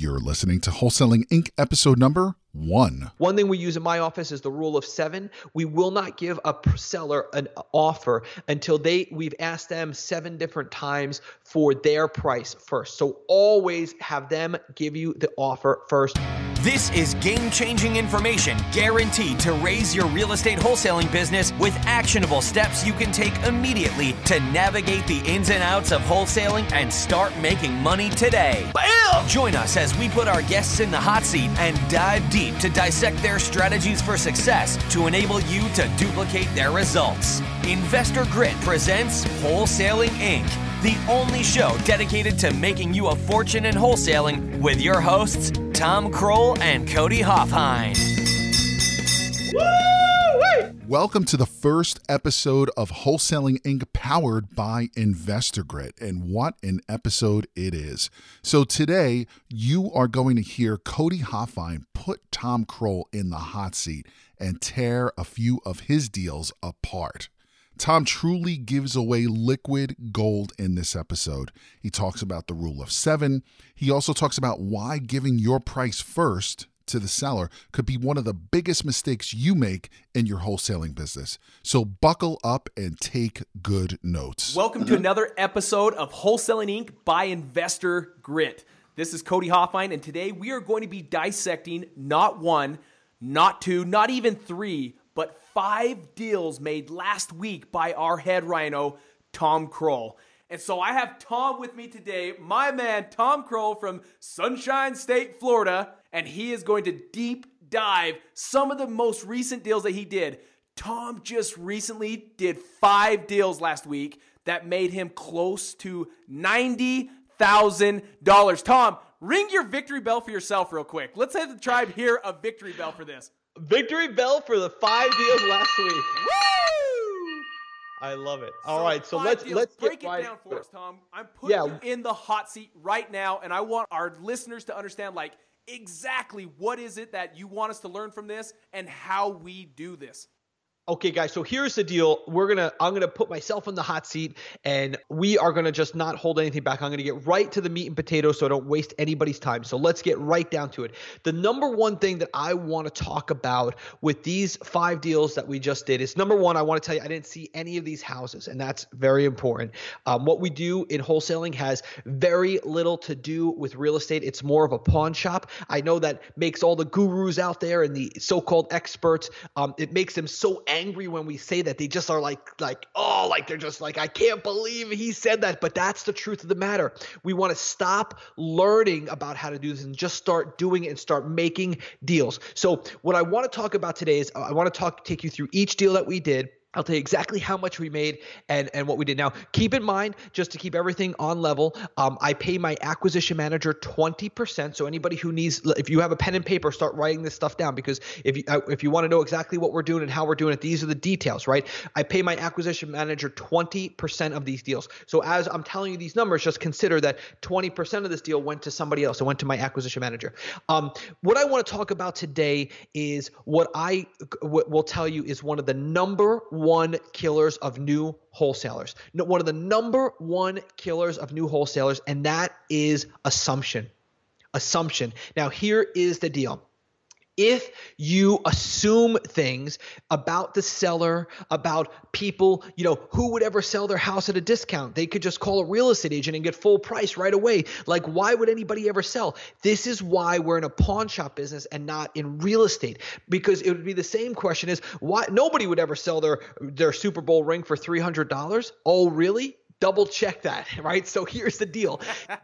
You're listening to Wholesaling Inc. episode number one. One thing we use in my office is the rule of seven. We will not give a seller an uh, offer until they we've asked them seven different times for their price first. So always have them give you the offer first. This is game changing information guaranteed to raise your real estate wholesaling business with actionable steps you can take immediately to navigate the ins and outs of wholesaling and start making money today. Bam! Join us as we put our guests in the hot seat and dive deep to dissect their strategies for success to enable you to duplicate their results. Investor Grit presents Wholesaling Inc the only show dedicated to making you a fortune in wholesaling with your hosts, Tom Krol and Cody Hofhine. Welcome to the first episode of Wholesaling Inc. powered by Investor Grit. And what an episode it is. So, today you are going to hear Cody Hofhine put Tom Krol in the hot seat and tear a few of his deals apart. Tom truly gives away liquid gold in this episode. He talks about the rule of seven. He also talks about why giving your price first to the seller could be one of the biggest mistakes you make in your wholesaling business. So buckle up and take good notes. Welcome to another episode of Wholesaling Inc. by Investor Grit. This is Cody Hofhine, and today we are going to be dissecting not one, not two, not even three, but five deals made last week by our head rhino, Tom Krol. And so I have Tom with me today, my man Tom Krol from Sunshine State, Florida, and he is going to deep dive some of the most recent deals that he did. Tom just recently did five deals last week that made him close to $90,000. Tom, ring your victory bell for yourself real quick. Let's have the tribe hear a victory bell for this. Victory bell for the five deals last week. Woo! I love it. All so right, so let's deals. let's break it down for us, Tom. I'm putting Yeah. you in the hot seat right now, and I want our listeners to understand like exactly what is it that you want us to learn from this and how we do this. Okay, guys. So here's the deal. We're gonna. I'm gonna put myself in the hot seat, and we are gonna just not hold anything back. I'm gonna get right to the meat and potatoes, so I don't waste anybody's time. So let's get right down to it. The number one thing that I want to talk about with these five deals that we just did is number one. I want to tell you I didn't see any of these houses, and that's very important. Um, what we do in wholesaling has very little to do with real estate. It's more of a pawn shop. I know that makes all the gurus out there and the so-called experts. Um, it makes them so angry when we say that. They just are like, like, oh, like they're just like, I can't believe he said that. But that's the truth of the matter. We want to stop learning about how to do this and just start doing it and start making deals. So what I want to talk about today is uh, I want to talk, take you through each deal that we did. I'll tell you exactly how much we made and, and what we did. Now, keep in mind, just to keep everything on level, um, I pay my acquisition manager 20%. So anybody who needs, if you have a pen and paper, start writing this stuff down because if you, uh, if you want to know exactly what we're doing and how we're doing it, these are the details, right? I pay my acquisition manager 20% of these deals. So as I'm telling you these numbers, just consider that 20% of this deal went to somebody else. It went to my acquisition manager. Um, what I want to talk about today is what I what will tell you is one of the number one killers of new wholesalers. One of the number one killers of new wholesalers, and that is assumption. Assumption. Now, here is the deal if you assume things about the seller, about people, you know, who would ever sell their house at a discount? They could just call a real estate agent and get full price right away. Like, why would anybody ever sell? This is why we're in a pawn shop business and not in real estate. Because it would be the same question is why nobody would ever sell their their Super Bowl ring for three hundred dollars. Oh, really? Double check that, right? So here's the deal.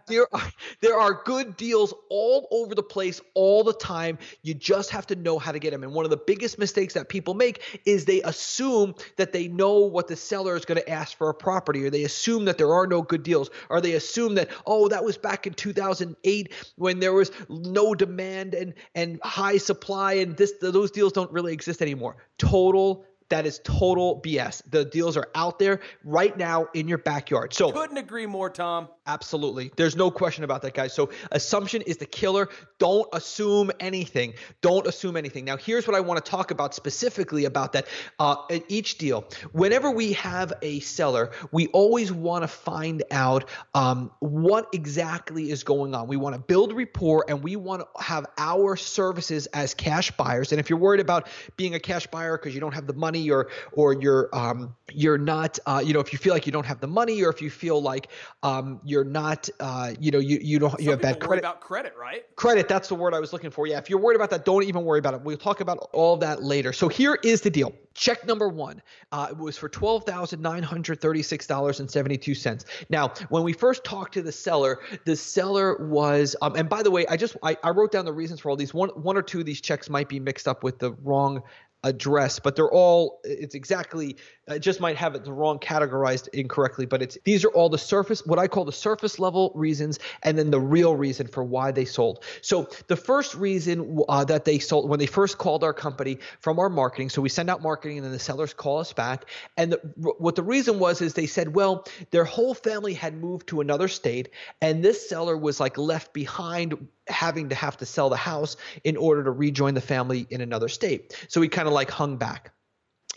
there are there are good deals all over the place all the time. You just have to know how to get them. And one of the biggest mistakes that people make is they assume that they know what the seller is going to ask for a property or they assume that there are no good deals or they assume that oh that was back in 2008 when there was no demand and and high supply and this those deals don't really exist anymore. Total That is total BS. The deals are out there right now in your backyard. So couldn't agree more, Tom. Absolutely. There's no question about that, guys. So assumption is the killer. Don't assume anything. Don't assume anything. Now, here's what I want to talk about specifically about that. Uh, each deal, whenever we have a seller, we always want to find out um, what exactly is going on. We want to build rapport and we want to have our services as cash buyers. And if you're worried about being a cash buyer because you don't have the money or or you're um, you're not, uh, you know, if you feel like you don't have the money or if you feel like um, you're not, uh, you know, you you don't Some you have bad credit. about credit, right? Credit, that's the word I was looking for. Yeah, if you're worried about that, don't even worry about it. We'll talk about all that later. So here is the deal. Check number one uh, it was for twelve thousand nine hundred thirty-six dollars and seventy-two cents. Now, when we first talked to the seller, the seller was, um, and by the way, I just I, I wrote down the reasons for all these. One one or two of these checks might be mixed up with the wrong address, but they're all it's exactly it just might have it the wrong categorized incorrectly, but it's these are all the surface what I call the surface level reasons and then the real reason for why they sold. So the first reason uh, that they sold when they first called our company from our marketing, so we send out marketing and then the sellers call us back and the, what the reason was is they said, well, their whole family had moved to another state and this seller was like left behind having to have to sell the house in order to rejoin the family in another state. So he kind of like hung back.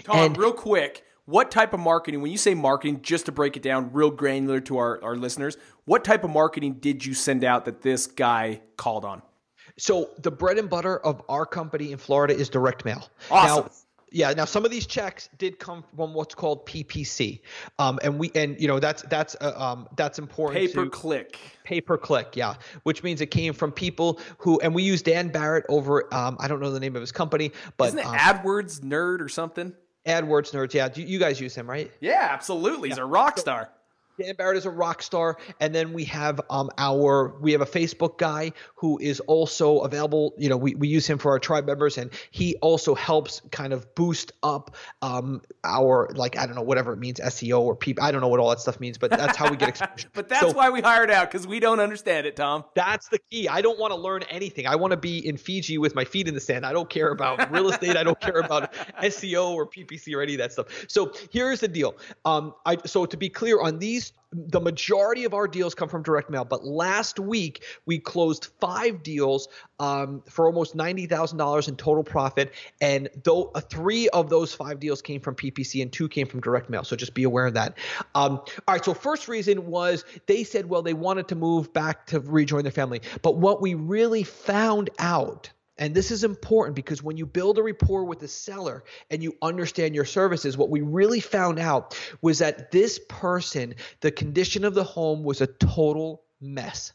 Tom, And- real quick, what type of marketing, when you say marketing, just to break it down real granular to our, our listeners, what type of marketing did you send out that this guy called on? So the bread and butter of our company in Florida is direct mail. Awesome. Now, yeah. Now some of these checks did come from what's called PPC, um, and we and you know that's that's uh, um, that's important. Pay per to- click. pay per click yeah which means it came from people who and we use dan barrett over um, i don't know the name of his company but Isn't it um, AdWords nerd or something? adwords nerds yeah you, you guys use him right Yeah, absolutely. He's a rock star. Dan Barrett is a rock star, and then we have um our we have a Facebook guy who is also available. You know, we, we use him for our tribe members, and he also helps kind of boost up um our like I don't know whatever it means SEO or people I don't know what all that stuff means, but that's how we get exposure. But that's So- why we hired out because we don't understand it, Tom. That's the key. I don't want to learn anything. I want to be in Fiji with my feet in the sand. I don't care about real estate. I don't care about SEO or PPC or any of that stuff. So here's the deal. Um, I so to be clear on these, the majority of our deals come from direct mail. But last week we closed five deals um, for almost ninety thousand dollars in total profit, and though uh, three of those five deals came from PPC and two came from direct mail. So just be aware of that. Um, all right. So first reason was they said, well, they wanted to move back to rejoin their family, but what we really found out. And this is important because when you build a rapport with the seller and you understand your services, what we really found out was that this person, the condition of the home was a total mess.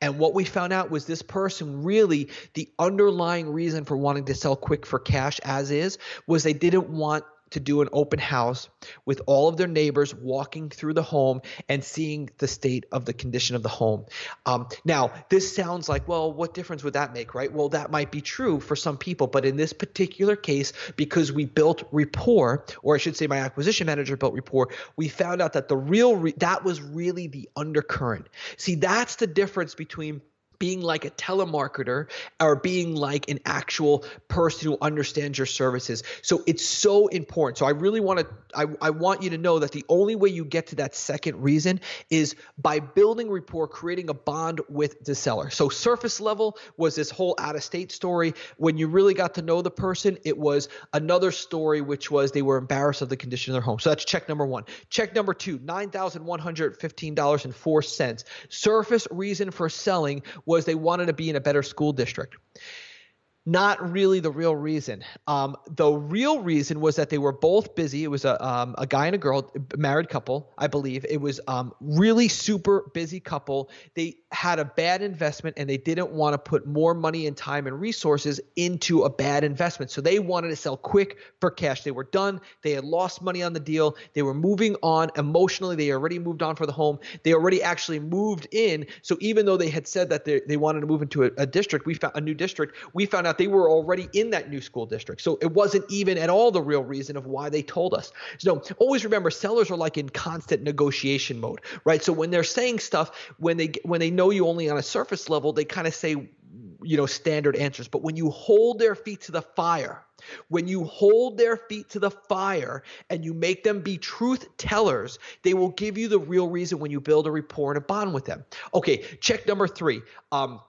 And what we found out was this person really, the underlying reason for wanting to sell quick for cash as is, was they didn't want to do an open house with all of their neighbors walking through the home and seeing the state of the condition of the home. Um, now, this sounds like, well, what difference would that make, right? Well, that might be true for some people, but in this particular case, because we built rapport, or I should say, my acquisition manager built rapport, we found out that the real re- that was really the undercurrent. See, that's the difference between being like a telemarketer or being like an actual person who understands your services. So it's so important. So I really want to I, I want you to know that the only way you get to that second reason is by building rapport, creating a bond with the seller. So surface level was this whole out of state story. When you really got to know the person, it was another story which was they were embarrassed of the condition of their home. So that's check number 1. Check number 2, $9,115.04. Surface reason for selling was they wanted to be in a better school district. Not really the real reason. Um, the real reason was that they were both busy. It was a um, a guy and a girl, married couple, I believe. It was um, really super busy couple. They had a bad investment and they didn't want to put more money and time and resources into a bad investment. So they wanted to sell quick for cash. They were done. They had lost money on the deal. They were moving on emotionally. They already moved on for the home. They already actually moved in. So even though they had said that they, they wanted to move into a, a district, we found a new district. We found out they were already in that new school district. So it wasn't even at all the real reason of why they told us. So always remember, sellers are like in constant negotiation mode, right? So when they're saying stuff, when they when they know you only on a surface level, they kind of say you know standard answers but when you hold their feet to the fire when you hold their feet to the fire and you make them be truth tellers they will give you the real reason when you build a rapport and a bond with them okay check number three um,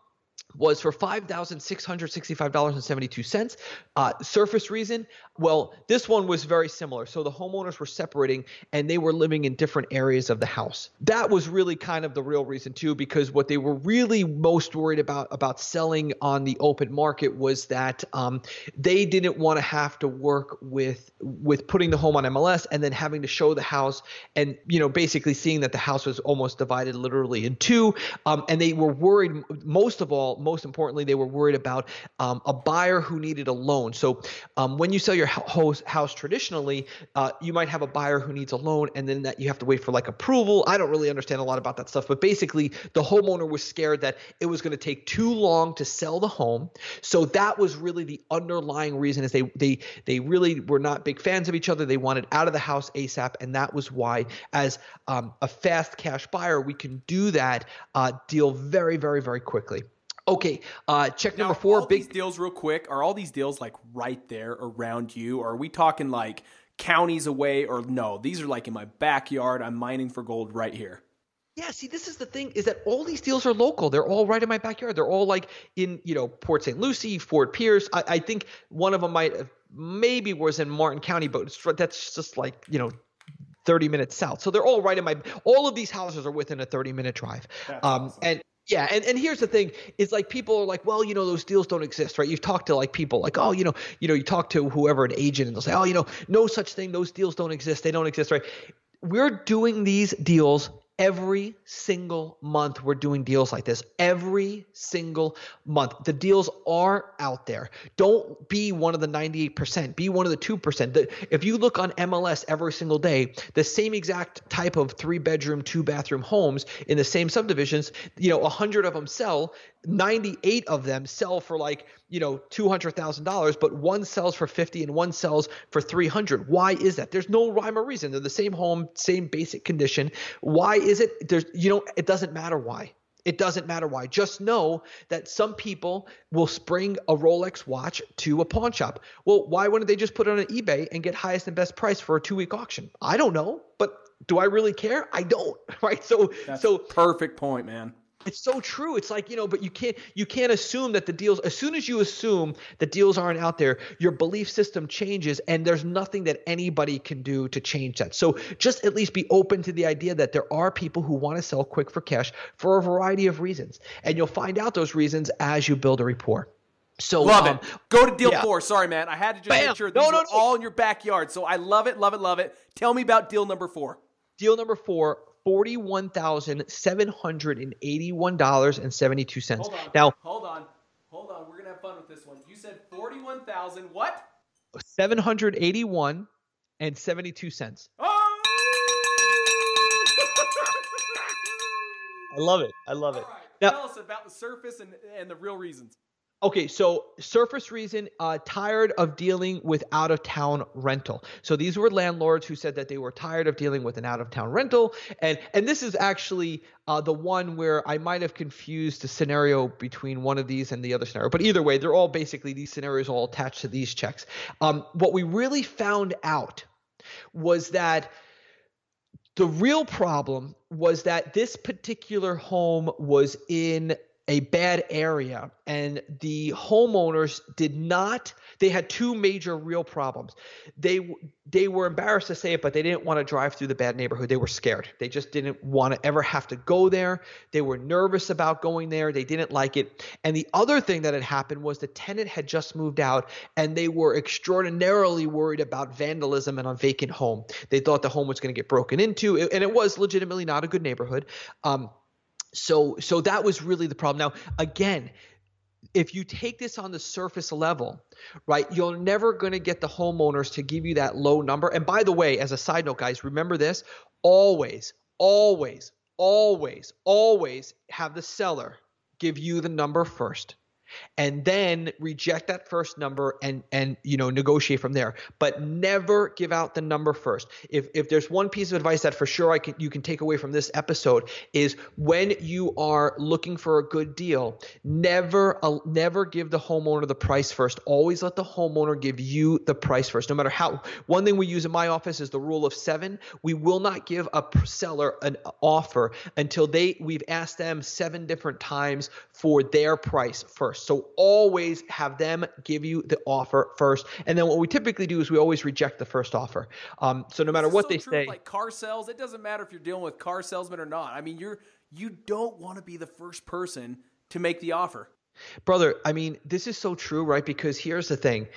was for $5,665.72. Uh, surface reason, well, this one was very similar. So the homeowners were separating and they were living in different areas of the house. That was really kind of the real reason too, because what they were really most worried about about selling on the open market was that um, they didn't want to have to work with with putting the home on MLS and then having to show the house and you know basically seeing that the house was almost divided literally in two. Um, and they were worried most of all most importantly, they were worried about um, a buyer who needed a loan. So um, when you sell your house, house traditionally, uh, you might have a buyer who needs a loan, and then that you have to wait for like approval. I don't really understand a lot about that stuff, but basically, the homeowner was scared that it was going to take too long to sell the home. So that was really the underlying reason is they they they really were not big fans of each other. They wanted out of the house ASAP, and that was why, as um, a fast cash buyer, we can do that uh, deal very, very, very quickly. Okay, uh, check now, number four. Big deals, real quick. Are all these deals like right there around you? Or are we talking like counties away? Or no, these are like in my backyard. I'm mining for gold right here. Yeah, see, this is the thing is that all these deals are local. They're all right in my backyard. They're all like in, you know, Port St. Lucie, Fort Pierce. I, I think one of them might have maybe was in Martin County, but that's just like, you know, 30 minutes south. So they're all right in my all of these houses are within a 30 minute drive. That's um awesome. and yeah, and, and here's the thing: is like people are like, well, you know, those deals don't exist, right? You've talked to like people like, oh, you know, you know, you talk to whoever an agent, and they'll say, oh, you know, no such thing. Those deals don't exist. They don't exist, right? We're doing these deals every single month we're doing deals like this. Every single month. The deals are out there. Don't be one of the 98% be one of the 2% the, if you look on mls every single day the same exact type of three bedroom two bathroom homes in the same subdivisions you know 100 of them sell 98 of them sell for like you know $200,000 but one sells for 50 and one sells for 300 why is that there's no rhyme or reason they're the same home same basic condition why is it there's you know it doesn't matter why it doesn't matter why. Just know that some people will spring a Rolex watch to a pawn shop. Well, why wouldn't they just put it on eBay and get highest and best price for a two week auction? I don't know, but do I really care? I don't. Right. So, That's so perfect point, man. It's so true. It's like, you know, but you can't you can't assume that the deals as soon as you assume that deals aren't out there, your belief system changes and there's nothing that anybody can do to change that. So just at least be open to the idea that there are people who want to sell quick for cash for a variety of reasons. And you'll find out those reasons as you build a rapport. So Love um, it. Go to deal yeah. four. Sorry, man. I had to just Bam. make sure these No, no, no. all in your backyard. So I love it, love it, love it. Tell me about deal number four. Deal number four, forty-one thousand seven hundred and eighty-one dollars and seventy-two cents. Hold on. Now, hold on. Hold on. We're gonna have fun with this one. You said forty-one thousand. What? seven hundred eighty-one and seventy-two cents. Oh! I love it. I love it. All right. Now- Tell us about the surface and and the real reasons. Okay, so surface reason, uh, tired of dealing with out of town rental. So these were landlords who said that they were tired of dealing with an out of town rental, and and this is actually uh, the one where I might have confused the scenario between one of these and the other scenario. But either way, they're all basically these scenarios all attached to these checks. Um, what we really found out was that the real problem was that this particular home was in a bad area and the homeowners did not they had two major real problems. They they were embarrassed to say it but they didn't want to drive through the bad neighborhood. They were scared. They just didn't want to ever have to go there. They were nervous about going there. They didn't like it. And the other thing that had happened was the tenant had just moved out and they were extraordinarily worried about vandalism in a vacant home. They thought the home was going to get broken into and it was legitimately not a good neighborhood. Um, so so that was really the problem. Now again, if you take this on the surface level, right, you're never going to get the homeowners to give you that low number. And by the way, as a side note, guys, remember this: always, always, always, always have the seller give you the number first. And then reject that first number and and you know negotiate from there. But never give out the number first. If if there's one piece of advice that for sure I can you can take away from this episode is when you are looking for a good deal never uh, never give the homeowner the price first. Always let the homeowner give you the price first. No matter how one thing we use in my office is the rule of 7 we will not give a seller an offer until they we've asked them seven different times for their price first. So always have them give you the offer first. And then what we typically do is we always reject the first offer. Um, so no matter what so they true say, like car sales, it doesn't matter if you're dealing with car salesmen or not. I mean, you're you don't want to be the first person to make the offer. brother, I mean, this is so true, right? Because here's the thing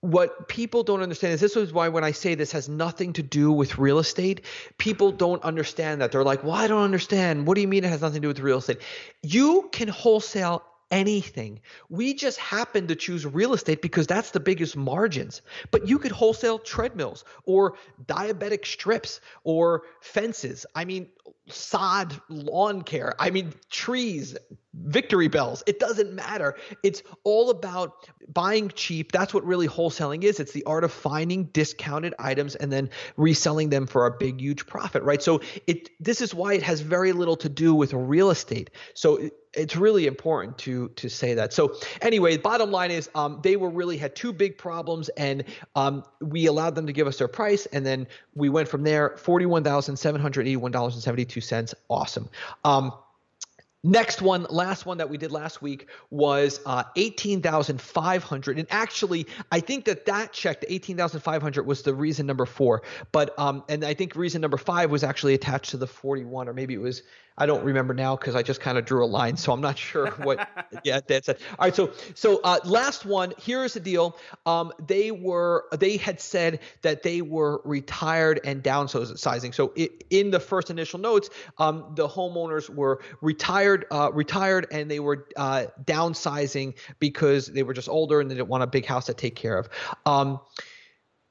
what people don't understand is this is why when I say this has nothing to do with real estate, people don't understand that. They're like, well, I don't understand. What do you mean it has nothing to do with real estate? You can wholesale anything. We just happen to choose real estate because that's the biggest margins. But you could wholesale treadmills or diabetic strips or fences. I mean, sod lawn care. I mean, trees, victory bells. It doesn't matter. It's all about buying cheap. That's what really wholesaling is. It's the art of finding discounted items and then reselling them for a big, huge profit, right? So it this is why it has very little to do with real estate. So it, it's really important to to say that. So anyway, bottom line is um, they were really had two big problems, and um, we allowed them to give us their price, and then we went from there. Forty one thousand seven hundred eighty one dollars and seventy two cents. Awesome. Um, Next one, last one that we did last week was uh, eighteen thousand five hundred, and actually, I think that that check, the eighteen thousand five hundred, was the reason number four. But um, and I think reason number five was actually attached to the forty-one, or maybe it was I don't remember now because I just kind of drew a line, so I'm not sure what. yeah, that's it. All right, so so uh, last one. Here's the deal. Um, they were they had said that they were retired and downsizing. So it, in the first initial notes, um, the homeowners were retired, uh, retired, and they were uh, downsizing because they were just older and they didn't want a big house to take care of. Um,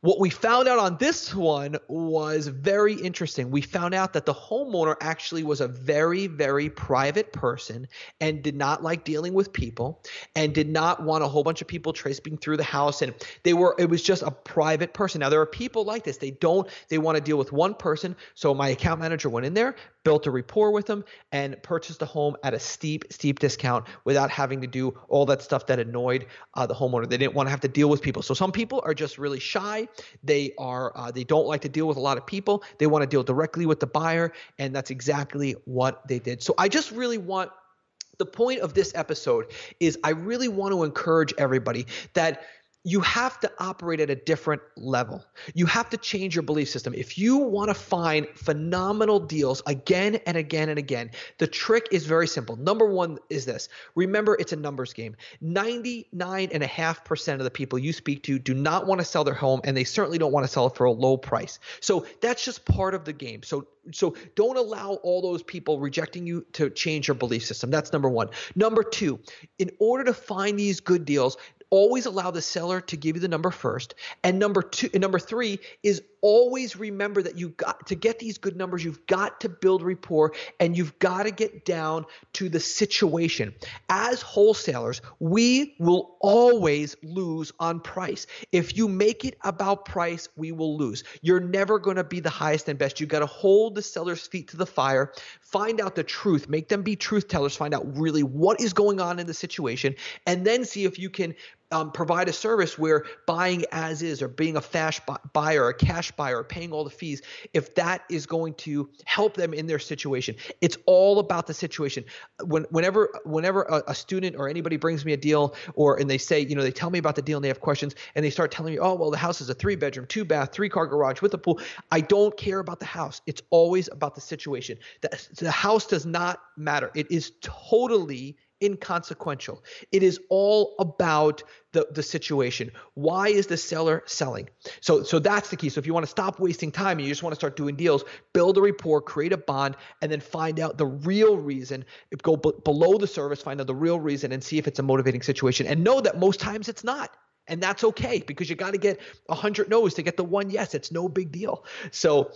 what we found out on this one was very interesting. We found out that the homeowner actually was a very, very private person and did not like dealing with people and did not want a whole bunch of people tracing through the house. And they were, it was just a private person. Now, there are people like this. They don't, they want to deal with one person. So my account manager went in there, built a rapport with them, and purchased a home at a steep, steep discount without having to do all that stuff that annoyed uh, the homeowner. They didn't want to have to deal with people. So some people are just really shy they are uh, they don't like to deal with a lot of people. They want to deal directly with the buyer, and that's exactly what they did. So I just really want the point of this episode is I really want to encourage everybody that you have to operate at a different level. You have to change your belief system. If you want to find phenomenal deals again and again and again, the trick is very simple. Number one is this remember, it's a numbers game. 99.5% of the people you speak to do not want to sell their home, and they certainly don't want to sell it for a low price. So that's just part of the game. So so don't allow all those people rejecting you to change your belief system. That's number one. Number two, in order to find these good deals, always allow the seller to give you the number first. And number two, and number three is always remember that you got to get these good numbers, you've got to build rapport and you've got to get down to the situation. As wholesalers, we will always lose on price. If you make it about price, we will lose. You're never going to be the highest and best. You've got to hold the seller's feet to the fire, find out the truth, make them be truth tellers, find out really what is going on in the situation, and then see if you can um, provide a service where buying as is or being a fast buyer a cash buyer paying all the fees if that is going to help them in their situation. It's all about the situation. When, whenever whenever a, a, student or anybody brings me a deal or and they say you know they tell me about the deal and they have questions and they start telling me oh well the house is a three bedroom two bath three car garage with a pool. I don't care about the house. It's always about the situation. The, the house does not matter. It is totally inconsequential. It is all about the, the situation. Why is the seller selling? So, so that's the key. So if you want to stop wasting time and you just want to start doing deals, build a report, create a bond, and then find out the real reason. Go b- below the service, find out the real reason, and see if it's a motivating situation. And know that most times it's not. And that's okay because you got to get 100 no's to get the one yes. It's no big deal. So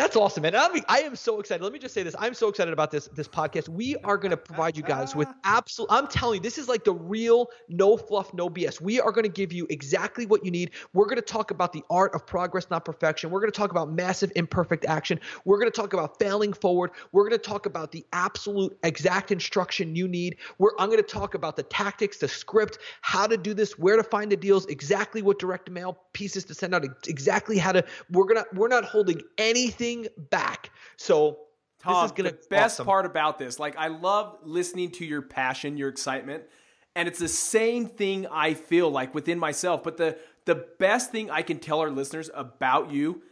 That's awesome, man. I'm, I am so excited. Let me just say this. I'm so excited about this this podcast. We are going to provide you guys with absolute. I'm telling you, this is like the real no fluff, no BS. We are going to give you exactly what you need. We're going to talk about the art of progress, not perfection. We're going to talk about massive imperfect action. We're going to talk about failing forward. We're going to talk about the absolute exact instruction you need. We're, I'm going to talk about the tactics, the script, how to do this, where to find the deals, exactly what direct mail pieces to send out, exactly how to. We're gonna. We're not holding anything back. So Tom, this is gonna the best awesome. part about this, like I love listening to your passion, your excitement, and it's the same thing I feel like within myself. But the the best thing I can tell our listeners about you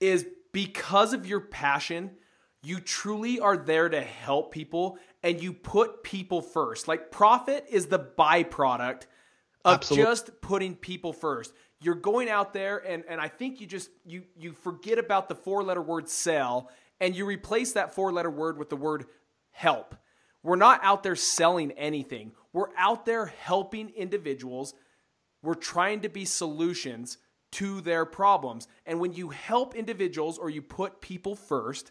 is because of your passion, you truly are there to help people and you put people first. Like profit is the byproduct of Absolutely. just putting people first. You're going out there and and I think you just you you forget about the four letter word sell and you replace that four letter word with the word help. We're not out there selling anything. We're out there helping individuals. We're trying to be solutions to their problems. And when you help individuals or you put people first,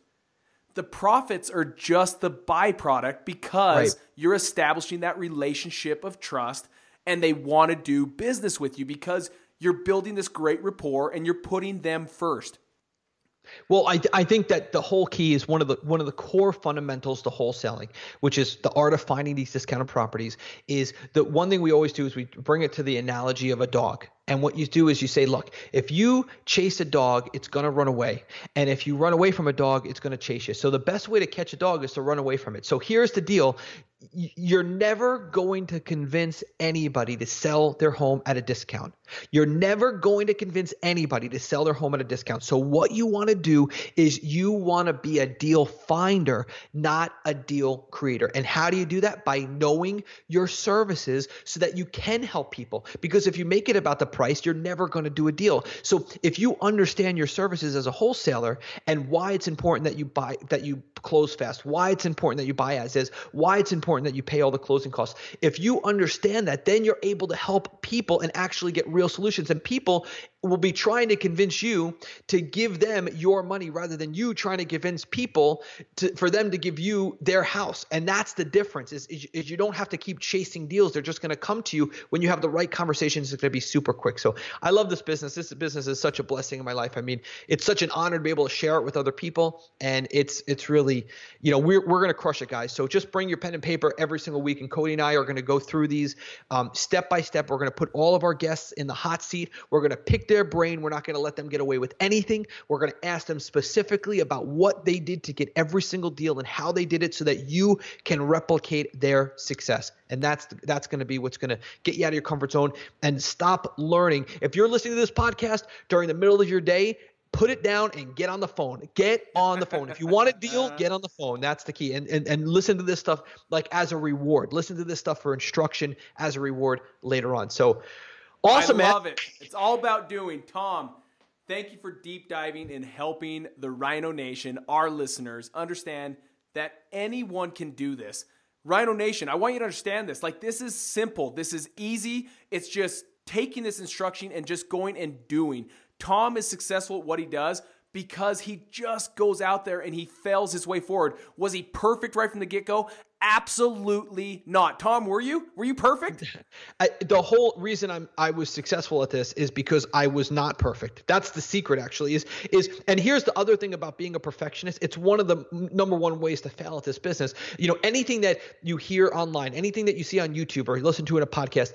the profits are just the byproduct because right. you're establishing that relationship of trust and they want to do business with you because you're building this great rapport and you're putting them first. Well, I, I think that the whole key is one of the one of the core fundamentals to wholesaling, which is the art of finding these discounted properties. Is that one thing we always do is we bring it to the analogy of a dog. And what you do is you say, look, if you chase a dog, it's going to run away. And if you run away from a dog, it's going to chase you. So the best way to catch a dog is to run away from it. So here's the deal you're never going to convince anybody to sell their home at a discount. You're never going to convince anybody to sell their home at a discount. So, what you want to do is you want to be a deal finder, not a deal creator. And how do you do that? By knowing your services so that you can help people. Because if you make it about the price, you're never going to do a deal. So, if you understand your services as a wholesaler and why it's important that you buy, that you close fast, why it's important that you buy as is, why it's important that you pay all the closing costs. If you understand that, then you're able to help people and actually get real solutions. And people will be trying to convince you to give them your money rather than you trying to convince people to, for them to give you their house. And that's the difference is, is, is you don't have to keep chasing deals. They're just going to come to you when you have the right conversations. It's going to be super quick. So I love this business. This business is such a blessing in my life. I mean, it's such an honor to be able to share it with other people. And it's, it's really, you know, we're, we're going to crush it guys. So just bring your pen and paper every single week. And Cody and I are going to go through these um, step by step. We're going to put all of our guests in the hot seat. We're going to pick their brain. We're not going to let them get away with anything. We're going to ask them specifically about what they did to get every single deal and how they did it so that you can replicate their success. And that's that's going to be what's going to get you out of your comfort zone and stop learning. If you're listening to this podcast during the middle of your day, put it down and get on the phone. Get on the phone. If you want a deal, get on the phone. That's the key. And, and and listen to this stuff like as a reward. Listen to this stuff for instruction as a reward later on. So Awesome, I love it. It's all about doing. Tom, thank you for deep diving and helping the Rhino Nation, our listeners, understand that anyone can do this. Rhino Nation, I want you to understand this. Like, this is simple. This is easy. It's just taking this instruction and just going and doing. Tom is successful at what he does because he just goes out there and he fails his way forward. Was he perfect right from the get go? Absolutely not. Tom, were you? Were you perfect? I, the whole reason I'm I was successful at this is because I was not perfect. That's the secret, actually. Is is and here's the other thing about being a perfectionist. It's one of the number one ways to fail at this business. You know, anything that you hear online, anything that you see on YouTube or listen to in a podcast,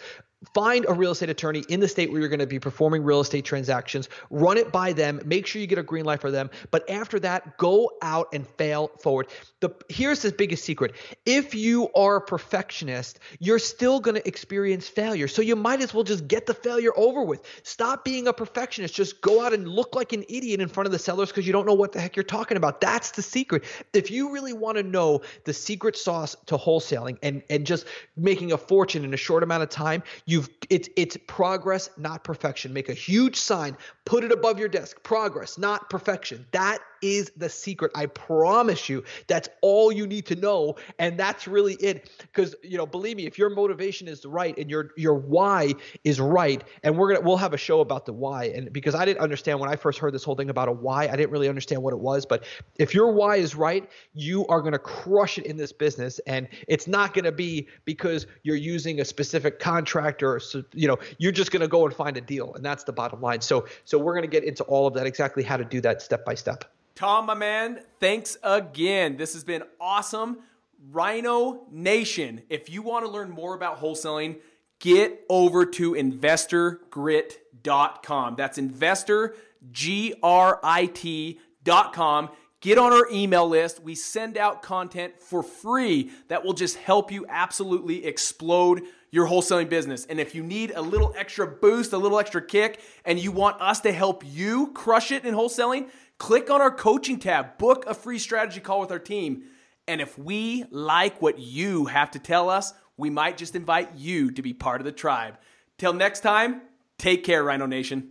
find a real estate attorney in the state where you're going to be performing real estate transactions run it by them make sure you get a green light for them but after that go out and fail forward. The here's the biggest secret. If you are a perfectionist you're still going to experience failure so you might as well just get the failure over with. Stop being a perfectionist. Just go out and look like an idiot in front of the sellers because you don't know what the heck you're talking about. That's the secret. If you really want to know the secret sauce to wholesaling and and just making a fortune in a short amount of time You've it's it's progress, not perfection. Make a huge sign, put it above your desk. Progress, not perfection. That is the secret. I promise you, that's all you need to know, and that's really it. Because you know, believe me, if your motivation is right and your your why is right, and we're gonna we'll have a show about the why, and because I didn't understand when I first heard this whole thing about a why, I didn't really understand what it was. But if your why is right, you are gonna crush it in this business, and it's not gonna be because you're using a specific Or, you know, you're just gonna go and find a deal, and that's the bottom line. So so we're gonna get into all of that exactly how to do that step by step. Tom, my man, thanks again. This has been awesome. Rhino Nation, if you want to learn more about wholesaling, get over to investorgrit.com. That's investor. Get on our email list. We send out content for free that will just help you absolutely explode your wholesaling business. And if you need a little extra boost, a little extra kick, and you want us to help you crush it in wholesaling, click on our coaching tab, book a free strategy call with our team. And if we like what you have to tell us, we might just invite you to be part of the tribe. Till next time, take care, Rhino Nation.